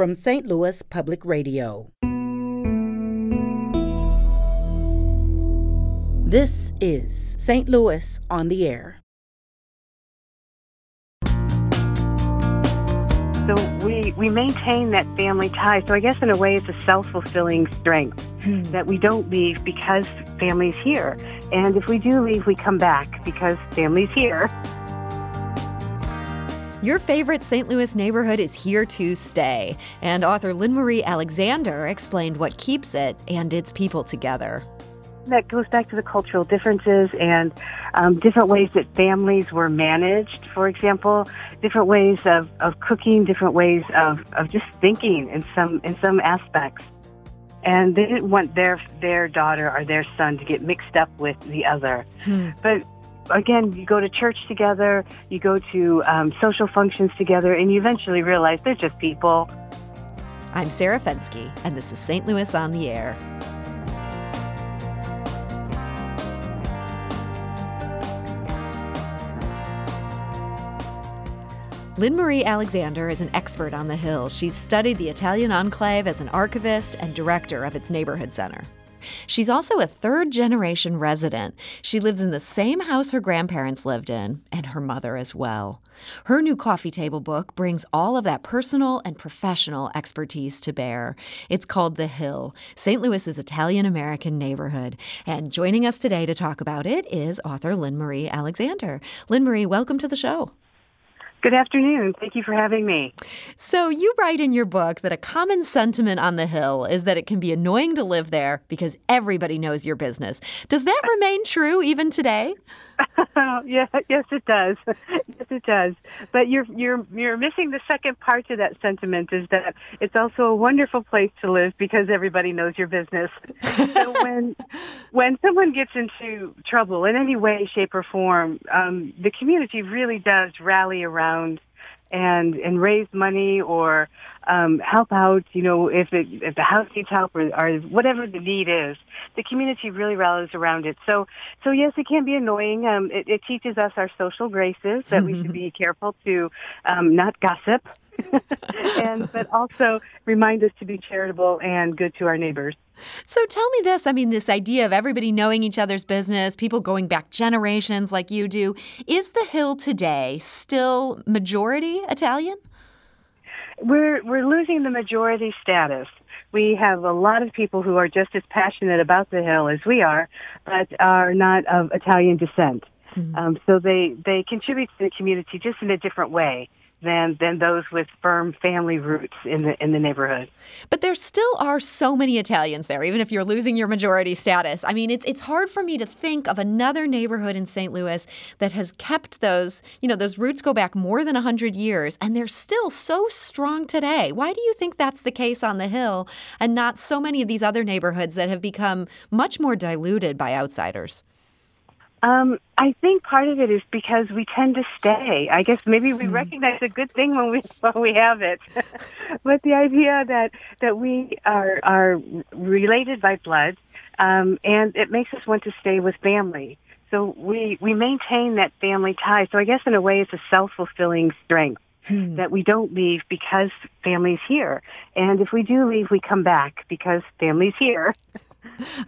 from St. Louis Public Radio. This is St. Louis on the Air. So we, we maintain that family tie. So I guess in a way it's a self-fulfilling strength hmm. that we don't leave because family's here. And if we do leave, we come back because family's here. Your favorite St. Louis neighborhood is here to stay, and author Lynn Marie Alexander explained what keeps it and its people together. That goes back to the cultural differences and um, different ways that families were managed, for example, different ways of, of cooking, different ways of, of just thinking in some in some aspects. And they didn't want their their daughter or their son to get mixed up with the other. Hmm. But again, you go to church together, you go to um, social functions together, and you eventually realize they're just people. I'm Sarah Fenske, and this is St. Louis on the Air. Lynn Marie Alexander is an expert on the Hill. She's studied the Italian enclave as an archivist and director of its neighborhood center. She's also a third generation resident. She lives in the same house her grandparents lived in, and her mother as well. Her new coffee table book brings all of that personal and professional expertise to bear. It's called The Hill, St. Louis's Italian American neighborhood. And joining us today to talk about it is author Lynn Marie Alexander. Lynn Marie, welcome to the show. Good afternoon. Thank you for having me. So, you write in your book that a common sentiment on the Hill is that it can be annoying to live there because everybody knows your business. Does that uh, remain true even today? yeah, yes, it does. yes, it does. But you're you're you're missing the second part to that sentiment is that it's also a wonderful place to live because everybody knows your business. so when when someone gets into trouble in any way, shape, or form, um, the community really does rally around and and raise money or um, help out. You know, if it, if the house needs help or, or whatever the need is, the community really rallies around it. So so yes, it can be annoying. Um, it, it teaches us our social graces that we should be careful to um, not gossip. and but also remind us to be charitable and good to our neighbors. So tell me this I mean, this idea of everybody knowing each other's business, people going back generations like you do, is the Hill today still majority Italian? We're, we're losing the majority status. We have a lot of people who are just as passionate about the Hill as we are, but are not of Italian descent. Mm-hmm. Um, so they, they contribute to the community just in a different way than than those with firm family roots in the in the neighborhood. But there still are so many Italians there, even if you're losing your majority status. I mean, it's it's hard for me to think of another neighborhood in St. Louis that has kept those, you know, those roots go back more than 100 years and they're still so strong today. Why do you think that's the case on the Hill and not so many of these other neighborhoods that have become much more diluted by outsiders? Um, I think part of it is because we tend to stay. I guess maybe we mm. recognize a good thing when we when we have it, but the idea that that we are are related by blood, um, and it makes us want to stay with family. So we we maintain that family tie. So I guess in a way, it's a self fulfilling strength. Hmm. That we don't leave because family's here. And if we do leave, we come back because family's here.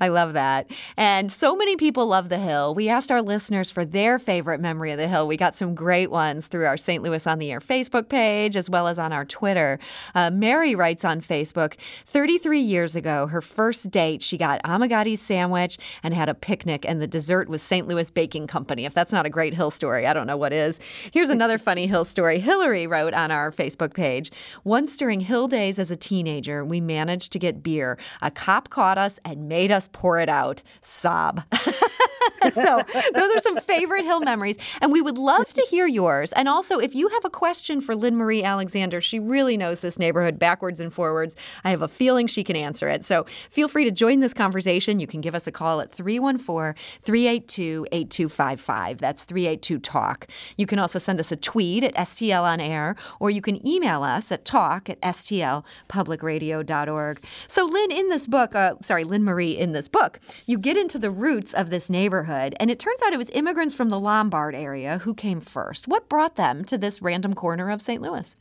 I love that. And so many people love the Hill. We asked our listeners for their favorite memory of the Hill. We got some great ones through our St. Louis on the Air Facebook page as well as on our Twitter. Uh, Mary writes on Facebook 33 years ago, her first date, she got Amighetti's sandwich and had a picnic, and the dessert was St. Louis Baking Company. If that's not a great Hill story, I don't know what is. Here's another funny Hill story. Hillary wrote on our Facebook page Once during Hill days as a teenager, we managed to get beer. A cop caught us and made us pour it out. Sob. so those are some favorite Hill memories. And we would love to hear yours. And also, if you have a question for Lynn Marie Alexander, she really knows this neighborhood backwards and forwards. I have a feeling she can answer it. So feel free to join this conversation. You can give us a call at 314 382 8255. That's 382 Talk. You can also send us a tweet at STL on air, or you can email us at talk at stlpublicradio.org. So, Lynn, in this book, uh, sorry, Lynn Marie, in this book, you get into the roots of this neighborhood neighborhood, and it turns out it was immigrants from the Lombard area who came first. What brought them to this random corner of St. Louis?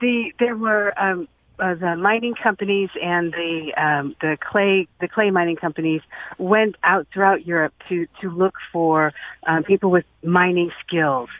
the there were um, uh, the mining companies and the um, the clay the clay mining companies went out throughout Europe to to look for um, people with mining skills,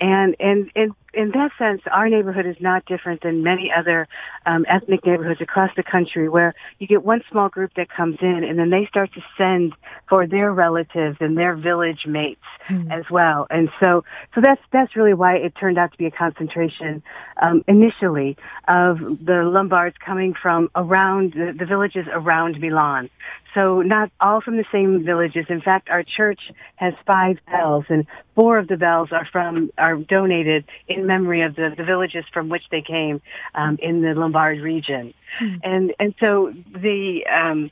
and and and in that sense, our neighborhood is not different than many other um, ethnic neighborhoods across the country, where you get one small group that comes in, and then they start to send for their relatives and their village mates mm. as well. And so, so that's that's really why it turned out to be a concentration um, initially of the Lombards coming from around the, the villages around Milan. So not all from the same villages. In fact, our church has five bells, and four of the bells are from are donated in memory of the, the villages from which they came um, in the Lombard region. Hmm. And and so the um,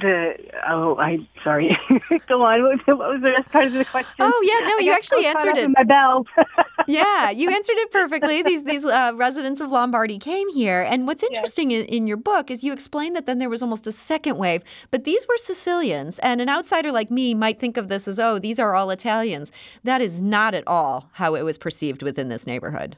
the oh I sorry go on what was the rest part of the question? Oh yeah no you actually answered it. My bell. yeah, you answered it perfectly. These these uh, residents of Lombardy came here, and what's interesting yes. in, in your book is you explain that then there was almost a second wave, but these were Sicilians, and an outsider like me might think of this as oh these are all Italians. That is not at all how it was perceived within this neighborhood.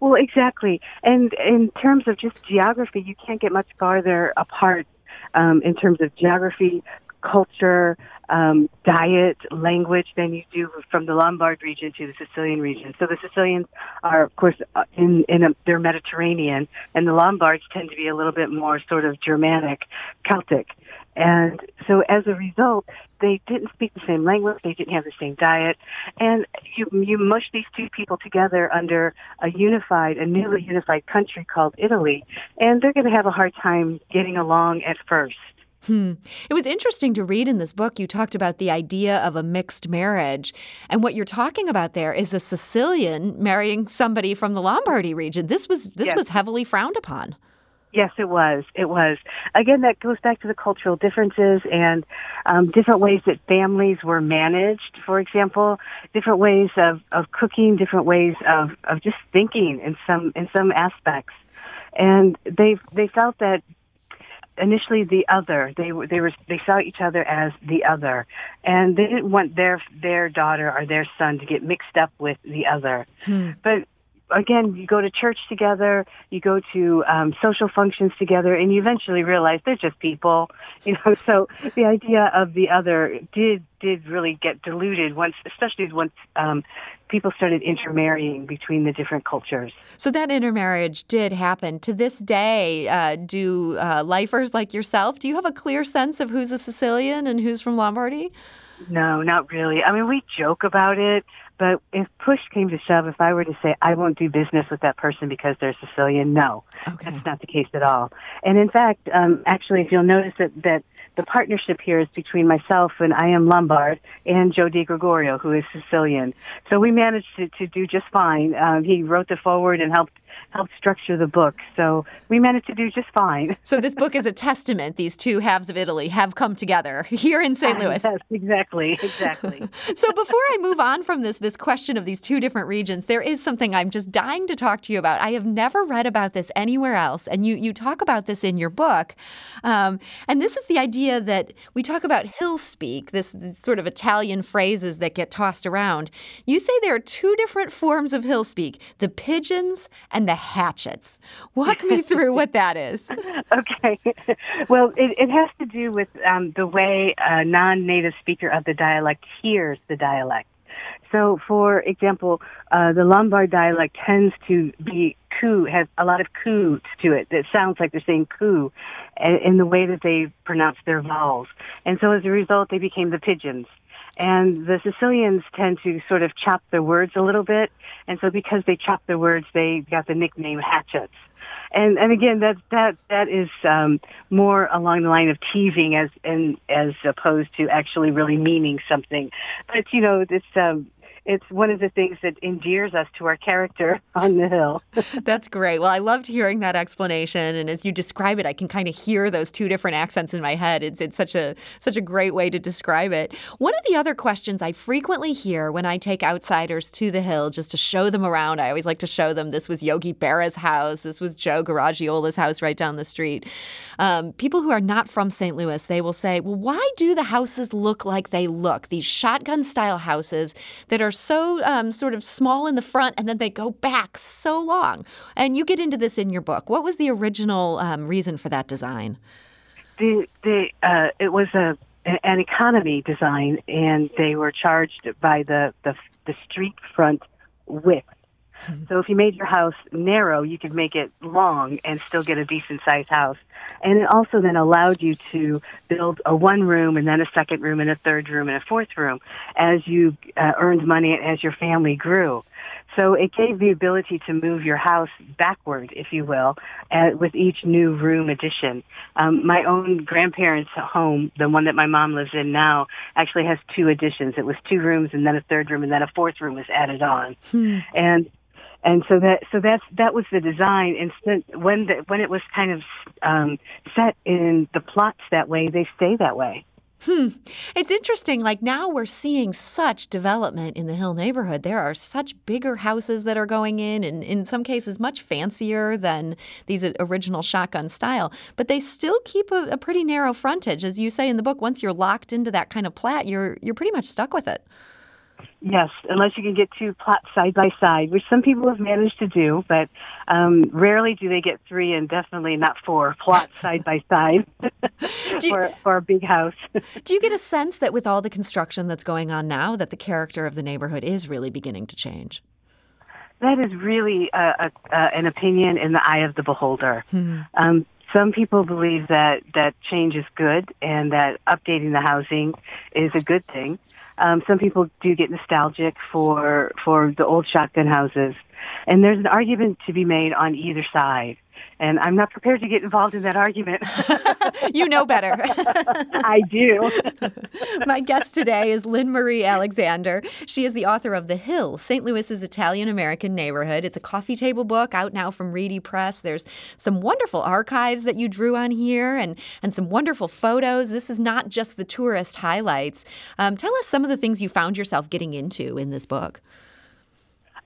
Well, exactly. And in terms of just geography, you can't get much farther apart um, in terms of geography, culture, um, diet, language than you do from the Lombard region to the Sicilian region. So the Sicilians are, of course, uh, in in a, they're Mediterranean, and the Lombards tend to be a little bit more sort of Germanic, Celtic. And so as a result, they didn't speak the same language, they didn't have the same diet, and you you mush these two people together under a unified, a newly unified country called Italy, and they're going to have a hard time getting along at first. Hmm. It was interesting to read in this book. You talked about the idea of a mixed marriage. And what you're talking about there is a Sicilian marrying somebody from the Lombardy region. This was this yes. was heavily frowned upon. Yes, it was. It was. Again, that goes back to the cultural differences and um, different ways that families were managed. For example, different ways of, of cooking, different ways of, of just thinking in some in some aspects. And they they felt that initially the other they were they were they saw each other as the other and they didn't want their their daughter or their son to get mixed up with the other hmm. but again, you go to church together, you go to um, social functions together, and you eventually realize they're just people, you know. So the idea of the other did did really get diluted once, especially once um, people started intermarrying between the different cultures. So that intermarriage did happen. To this day, uh, do uh, lifers like yourself do you have a clear sense of who's a Sicilian and who's from Lombardy? No, not really. I mean, we joke about it. But if push came to shove, if I were to say I won't do business with that person because they're Sicilian, no, okay. that's not the case at all. And in fact, um, actually, if you'll notice that that the partnership here is between myself and I am Lombard and Joe Di Gregorio, who is Sicilian. So we managed to, to do just fine. Um, he wrote the foreword and helped helped structure the book. So we managed to do just fine. so this book is a testament. These two halves of Italy have come together here in St. Louis. yes, exactly, exactly. so before I move on from this this question of these two different regions, there is something I'm just dying to talk to you about. I have never read about this anywhere else, and you you talk about this in your book. Um, and this is the idea that we talk about hill speak, this, this sort of Italian phrases that get tossed around. You say there are two different forms of hill speak: the pigeons and the hatchets. Walk me through what that is. okay. Well, it, it has to do with um, the way a non native speaker of the dialect hears the dialect. So, for example, uh, the Lombard dialect tends to be coo, has a lot of coo to it. That sounds like they're saying coo in the way that they pronounce their vowels. And so as a result, they became the pigeons. And the Sicilians tend to sort of chop their words a little bit. And so because they chop their words, they got the nickname hatchets. And, and again, that, that, that is, um, more along the line of teasing as, and, as opposed to actually really meaning something. But, you know, it's, um, it's one of the things that endears us to our character on the hill. That's great. Well, I loved hearing that explanation, and as you describe it, I can kind of hear those two different accents in my head. It's it's such a such a great way to describe it. One of the other questions I frequently hear when I take outsiders to the hill just to show them around, I always like to show them this was Yogi Berra's house, this was Joe Garagiola's house right down the street. Um, people who are not from St. Louis, they will say, "Well, why do the houses look like they look? These shotgun style houses that are so um, sort of small in the front and then they go back so long. And you get into this in your book. What was the original um, reason for that design? The, the, uh, it was a an economy design, and they were charged by the the, the street front width. So if you made your house narrow, you could make it long and still get a decent sized house. And it also then allowed you to build a one room and then a second room and a third room and a fourth room as you uh, earned money and as your family grew. So it gave the ability to move your house backward, if you will, uh, with each new room addition. Um, my own grandparents' home, the one that my mom lives in now, actually has two additions. It was two rooms and then a third room and then a fourth room was added on. Hmm. And and so that so that's that was the design. And when the, when it was kind of um, set in the plots that way, they stay that way. Hmm. It's interesting. Like now we're seeing such development in the Hill neighborhood. There are such bigger houses that are going in, and in some cases, much fancier than these original shotgun style. But they still keep a, a pretty narrow frontage. As you say in the book, once you're locked into that kind of plat, you're, you're pretty much stuck with it. Yes, unless you can get two plots side by side, which some people have managed to do, but um, rarely do they get three and definitely not four plots side by side for, for a big house. do you get a sense that with all the construction that's going on now, that the character of the neighborhood is really beginning to change? That is really a, a, an opinion in the eye of the beholder. Hmm. Um, some people believe that that change is good and that updating the housing is a good thing. Um, some people do get nostalgic for for the old shotgun houses, and there's an argument to be made on either side. And I'm not prepared to get involved in that argument. you know better. I do. My guest today is Lynn Marie Alexander. She is the author of The Hill, St. Louis's Italian American neighborhood. It's a coffee table book out now from Reedy Press. There's some wonderful archives that you drew on here and, and some wonderful photos. This is not just the tourist highlights. Um, tell us some of the things you found yourself getting into in this book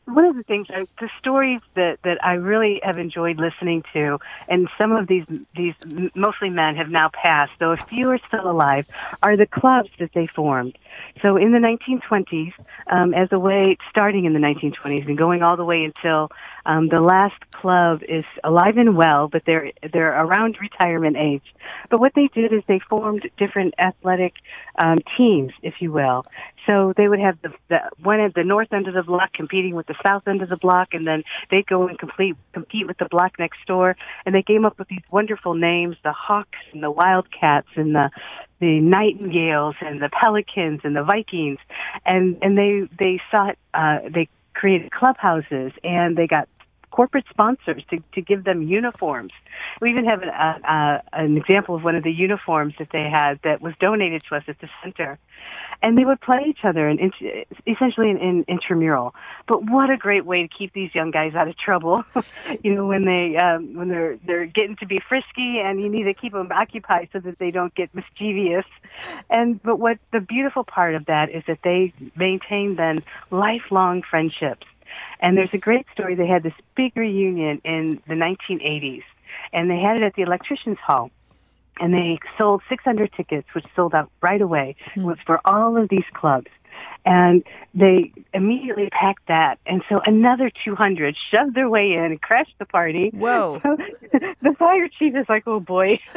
one of the things, uh, the stories that that I really have enjoyed listening to, and some of these these mostly men have now passed, though a few are still alive, are the clubs that they formed. So in the 1920s, um, as a way, starting in the 1920s and going all the way until um, the last club is alive and well, but they're they're around retirement age. But what they did is they formed different athletic um, teams, if you will. So they would have the, the one at the north end of the block competing with the south end of the block, and then they'd go and complete compete with the block next door. And they came up with these wonderful names: the Hawks and the Wildcats and the the Nightingales and the Pelicans and the Vikings, and and they they sought uh, they created clubhouses and they got corporate sponsors to, to give them uniforms. We even have an, uh, an example of one of the uniforms that they had that was donated to us at the center. And they would play each other in, in essentially in, in intramural. But what a great way to keep these young guys out of trouble. you know, when they um, when they're they're getting to be frisky, and you need to keep them occupied so that they don't get mischievous. And but what the beautiful part of that is that they maintain then lifelong friendships and there's a great story. They had this big reunion in the 1980s, and they had it at the Electricians Hall. And they sold 600 tickets, which sold out right away. Mm-hmm. It was for all of these clubs and they immediately packed that. And so another 200 shoved their way in and crashed the party. Whoa. the fire chief is like, oh boy.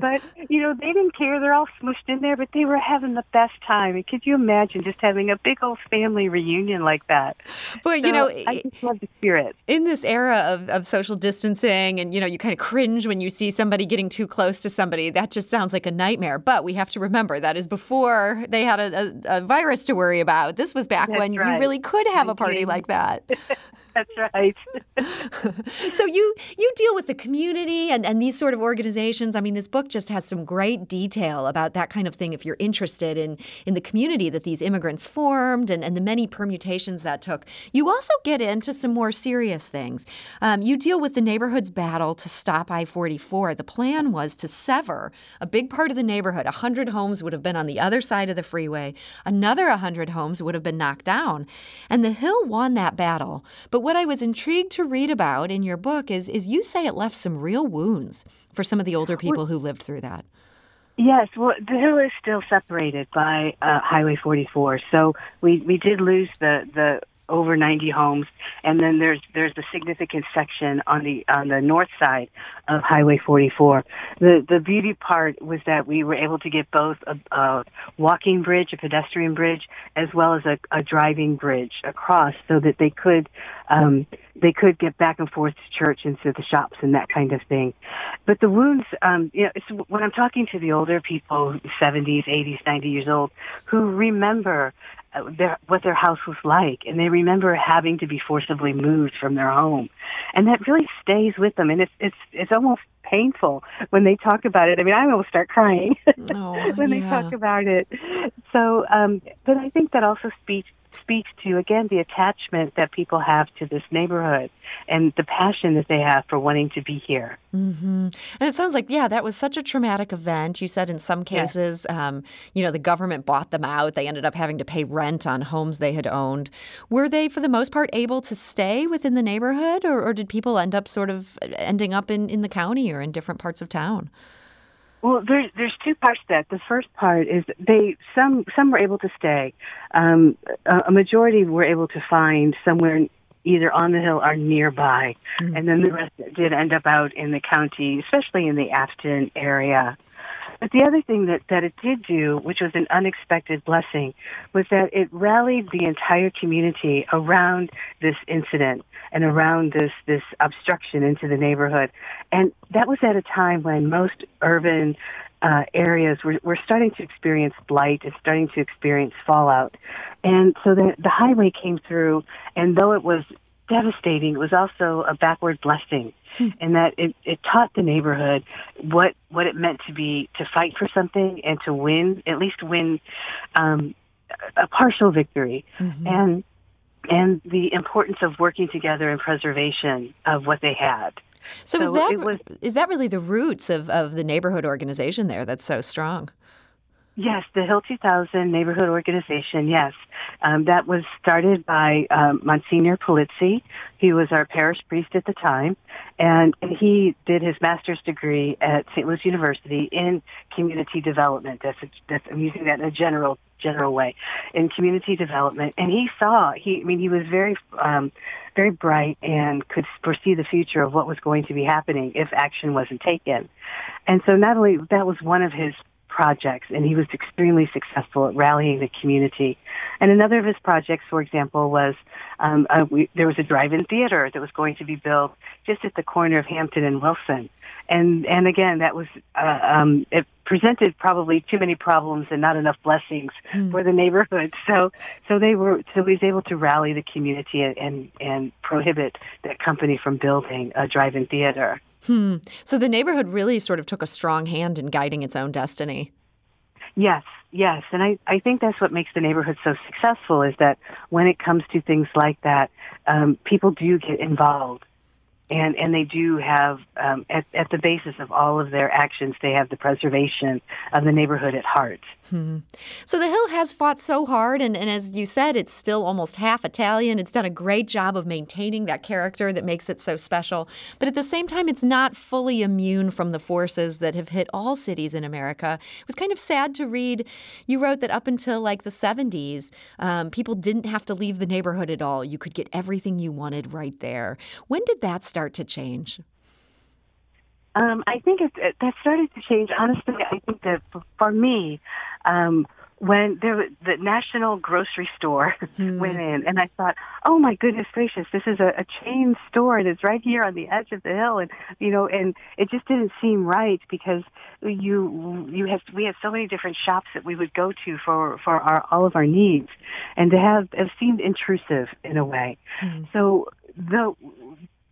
but, you know, they didn't care. They're all smushed in there, but they were having the best time. And could you imagine just having a big old family reunion like that? But, so you know, I just love the spirit. In this era of, of social distancing and, you know, you kind of cringe when you see somebody getting too close to somebody, that just sounds like a nightmare. But we have to remember that is before they had a, a, a virus to worry about. This was back That's when right. you really could have a party like that. That's right. so you you deal with the community and, and these sort of organizations. I mean, this book just has some great detail about that kind of thing if you're interested in in the community that these immigrants formed and, and the many permutations that took. You also get into some more serious things. Um, you deal with the neighborhood's battle to stop I-44. The plan was to sever a big part of the neighborhood. 100 homes would have been on the other side of the freeway. Another 100 homes would have been knocked down. And the Hill won that battle. But what I was intrigued to read about in your book is, is you say it left some real wounds for some of the older people who lived through that. Yes, well, the hill is still separated by uh, Highway 44, so we we did lose the the over 90 homes, and then there's there's a significant section on the on the north side of Highway 44. The the beauty part was that we were able to get both a, a walking bridge, a pedestrian bridge, as well as a, a driving bridge across, so that they could um, they could get back and forth to church and to the shops and that kind of thing. But the wounds, um, you know, it's, when I'm talking to the older people, 70s, 80s, 90 years old, who remember their, what their house was like, and they remember having to be forcibly moved from their home, and that really stays with them. And it's it's it's almost painful when they talk about it. I mean, I almost start crying oh, when yeah. they talk about it. So, um, but I think that also speaks speaks to again the attachment that people have to this neighborhood and the passion that they have for wanting to be here. Mm-hmm. And it sounds like yeah, that was such a traumatic event. You said in some cases, yeah. um, you know, the government bought them out. They ended up having to pay rent on homes they had owned. Were they, for the most part, able to stay within the neighborhood, or, or did people end up sort of ending up in, in the county or in different parts of town? Well, there's there's two parts to that. The first part is they some some were able to stay. Um, a, a majority were able to find somewhere either on the hill or nearby, mm-hmm. and then the rest did end up out in the county, especially in the Afton area. But the other thing that, that it did do, which was an unexpected blessing, was that it rallied the entire community around this incident and around this, this obstruction into the neighborhood. And that was at a time when most urban uh, areas were, were starting to experience blight and starting to experience fallout. And so the, the highway came through, and though it was devastating. It was also a backward blessing, hmm. in that it, it taught the neighborhood what what it meant to be to fight for something and to win, at least win um, a partial victory, mm-hmm. and and the importance of working together in preservation of what they had. So, so is that was, is that really the roots of, of the neighborhood organization there that's so strong? Yes, the Hill 2000 Neighborhood Organization, yes. Um, that was started by um, Monsignor Polizzi. He was our parish priest at the time, and, and he did his master's degree at St. Louis University in community development. That's, a, that's I'm using that in a general general way in community development. And he saw he I mean he was very um, very bright and could foresee the future of what was going to be happening if action wasn't taken. And so not only that was one of his projects, and he was extremely successful at rallying the community. And another of his projects, for example, was um, uh, we, there was a drive-in theater that was going to be built just at the corner of Hampton and Wilson. And and again, that was uh, um, it presented probably too many problems and not enough blessings mm. for the neighborhood. So so they were so he was able to rally the community and and prohibit that company from building a drive-in theater. Hmm. So the neighborhood really sort of took a strong hand in guiding its own destiny. Yes, yes. And I, I think that's what makes the neighborhood so successful is that when it comes to things like that, um, people do get involved and and they do have um, at at the basis of all of their actions, they have the preservation of the neighborhood at heart. Hmm. So the Hill has fought so hard, and, and as you said, it's still almost half Italian. It's done a great job of maintaining that character that makes it so special. But at the same time, it's not fully immune from the forces that have hit all cities in America. It was kind of sad to read. You wrote that up until like the 70s, um, people didn't have to leave the neighborhood at all. You could get everything you wanted right there. When did that start? to change? Um, I think it, it, that started to change. Honestly, I think that for me, um, when there the national grocery store mm. went in, and I thought, oh my goodness gracious, this is a, a chain store, and it's right here on the edge of the hill, and you know, and it just didn't seem right because you you have we have so many different shops that we would go to for for our all of our needs, and to have it seemed intrusive in a way. Mm. So the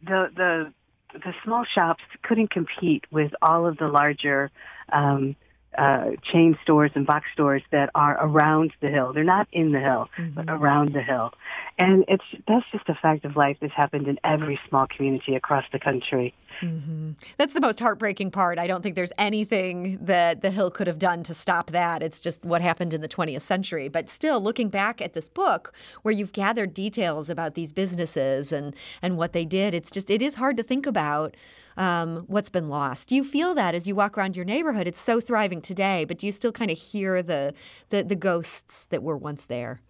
the the the small shops couldn't compete with all of the larger um, uh, chain stores and box stores that are around the hill. They're not in the hill, mm-hmm. but around the hill. And it's that's just a fact of life. This happened in every small community across the country. Mm-hmm. That's the most heartbreaking part. I don't think there's anything that the Hill could have done to stop that. It's just what happened in the 20th century. But still, looking back at this book where you've gathered details about these businesses and, and what they did, it's just, it is hard to think about um, what's been lost. Do you feel that as you walk around your neighborhood? It's so thriving today, but do you still kind of hear the, the, the ghosts that were once there?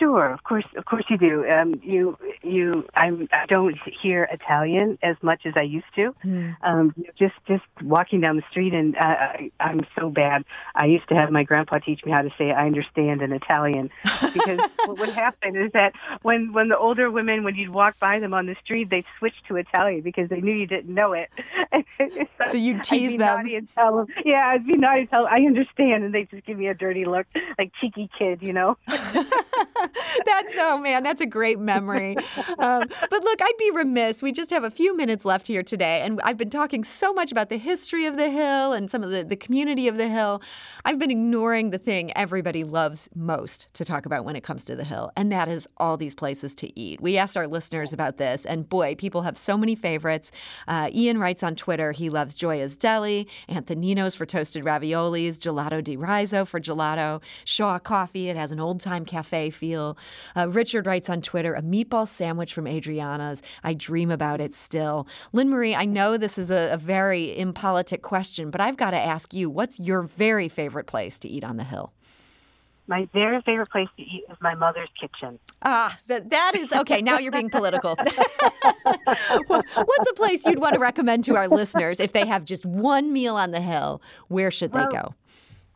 Sure, of course, of course you do. Um, you, you, I'm, I don't hear Italian as much as I used to. Mm. Um, just, just walking down the street, and uh, I, I'm so bad. I used to have my grandpa teach me how to say "I understand" in Italian, because what would happen is that when, when the older women, when you'd walk by them on the street, they'd switch to Italian because they knew you didn't know it. so you'd tease them. and tell them. Yeah, I'd be naughty and tell them, I understand, and they just give me a dirty look, like cheeky kid, you know. oh man, that's a great memory. Um, but look, I'd be remiss. We just have a few minutes left here today, and I've been talking so much about the history of the hill and some of the, the community of the hill. I've been ignoring the thing everybody loves most to talk about when it comes to the hill, and that is all these places to eat. We asked our listeners about this, and boy, people have so many favorites. Uh, Ian writes on Twitter he loves Gioia's Deli, Anthonino's for toasted raviolis, Gelato di Riso for gelato, Shaw Coffee. It has an old time cafe feel. Uh, Richard writes on Twitter a meatball sandwich from Adriana's. I dream about it still. Lynn Marie, I know this is a, a very impolitic question, but I've got to ask you what's your very favorite place to eat on the Hill? My very favorite place to eat is my mother's kitchen. Ah, that, that is okay. Now you're being political. What's a place you'd want to recommend to our listeners if they have just one meal on the hill? Where should well, they go?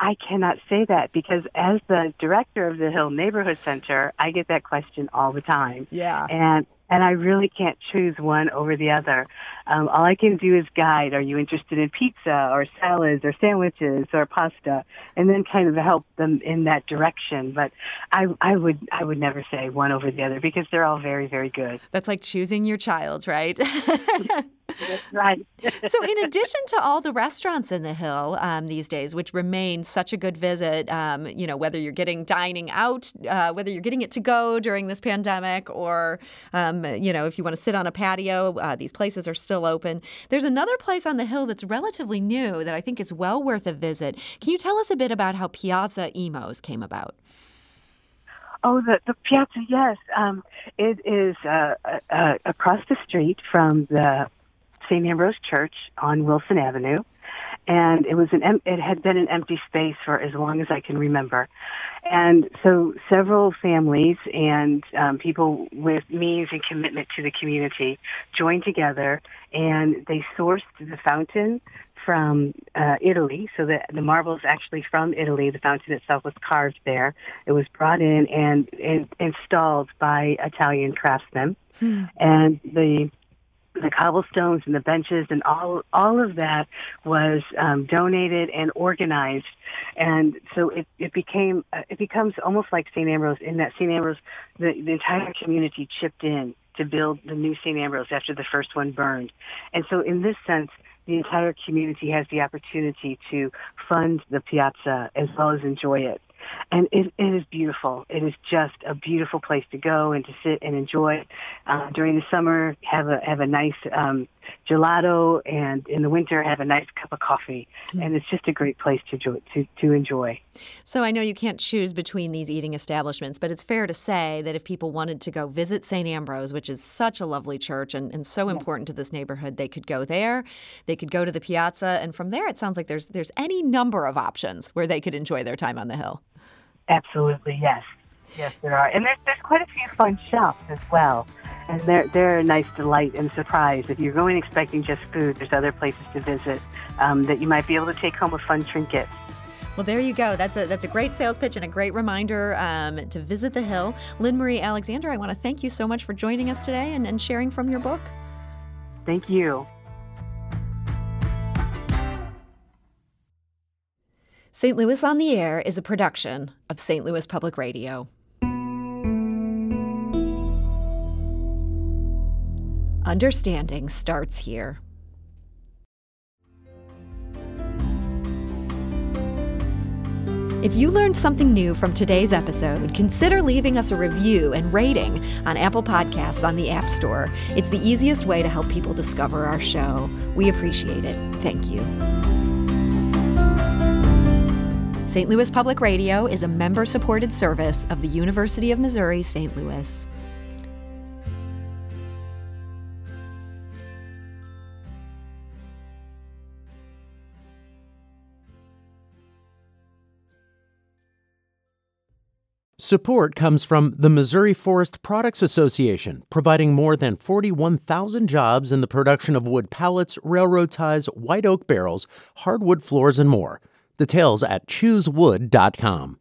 I cannot say that because as the director of the Hill Neighborhood Center, I get that question all the time. Yeah. And and I really can't choose one over the other. Um, all I can do is guide. Are you interested in pizza or salads or sandwiches or pasta, and then kind of help them in that direction. But I, I would, I would never say one over the other because they're all very, very good. That's like choosing your child, right? Right. so, in addition to all the restaurants in the Hill um, these days, which remain such a good visit, um, you know, whether you're getting dining out, uh, whether you're getting it to go during this pandemic, or um, you know, if you want to sit on a patio, uh, these places are still open. There's another place on the Hill that's relatively new that I think is well worth a visit. Can you tell us a bit about how Piazza Imo's came about? Oh, the, the piazza, yes. Um, it is uh, uh, across the street from the St. Ambrose Church on Wilson Avenue, and it was an em- it had been an empty space for as long as I can remember, and so several families and um, people with means and commitment to the community joined together, and they sourced the fountain from uh, Italy, so that the marble is actually from Italy. The fountain itself was carved there. It was brought in and, and installed by Italian craftsmen, hmm. and the the cobblestones and the benches and all all of that was um, donated and organized, and so it it became uh, it becomes almost like St. Ambrose in that St. Ambrose the, the entire community chipped in to build the new St. Ambrose after the first one burned, and so in this sense the entire community has the opportunity to fund the piazza as well as enjoy it and it, it is beautiful. It is just a beautiful place to go and to sit and enjoy. Uh, during the summer, have a have a nice um, gelato, and in the winter, have a nice cup of coffee. Mm-hmm. And it's just a great place to, to to enjoy. So I know you can't choose between these eating establishments, but it's fair to say that if people wanted to go visit St. Ambrose, which is such a lovely church and, and so yeah. important to this neighborhood, they could go there. They could go to the piazza, and from there, it sounds like there's there's any number of options where they could enjoy their time on the hill. Absolutely, yes. Yes, there are. And there's, there's quite a few fun shops as well. And they're, they're a nice delight and surprise. If you're going expecting just food, there's other places to visit um, that you might be able to take home a fun trinket. Well, there you go. That's a that's a great sales pitch and a great reminder um, to visit the Hill. Lynn Marie Alexander, I want to thank you so much for joining us today and, and sharing from your book. Thank you. St. Louis on the Air is a production of St. Louis Public Radio. Understanding starts here. If you learned something new from today's episode, consider leaving us a review and rating on Apple Podcasts on the App Store. It's the easiest way to help people discover our show. We appreciate it. Thank you. St. Louis Public Radio is a member supported service of the University of Missouri St. Louis. Support comes from the Missouri Forest Products Association, providing more than 41,000 jobs in the production of wood pallets, railroad ties, white oak barrels, hardwood floors, and more. Details at choosewood.com.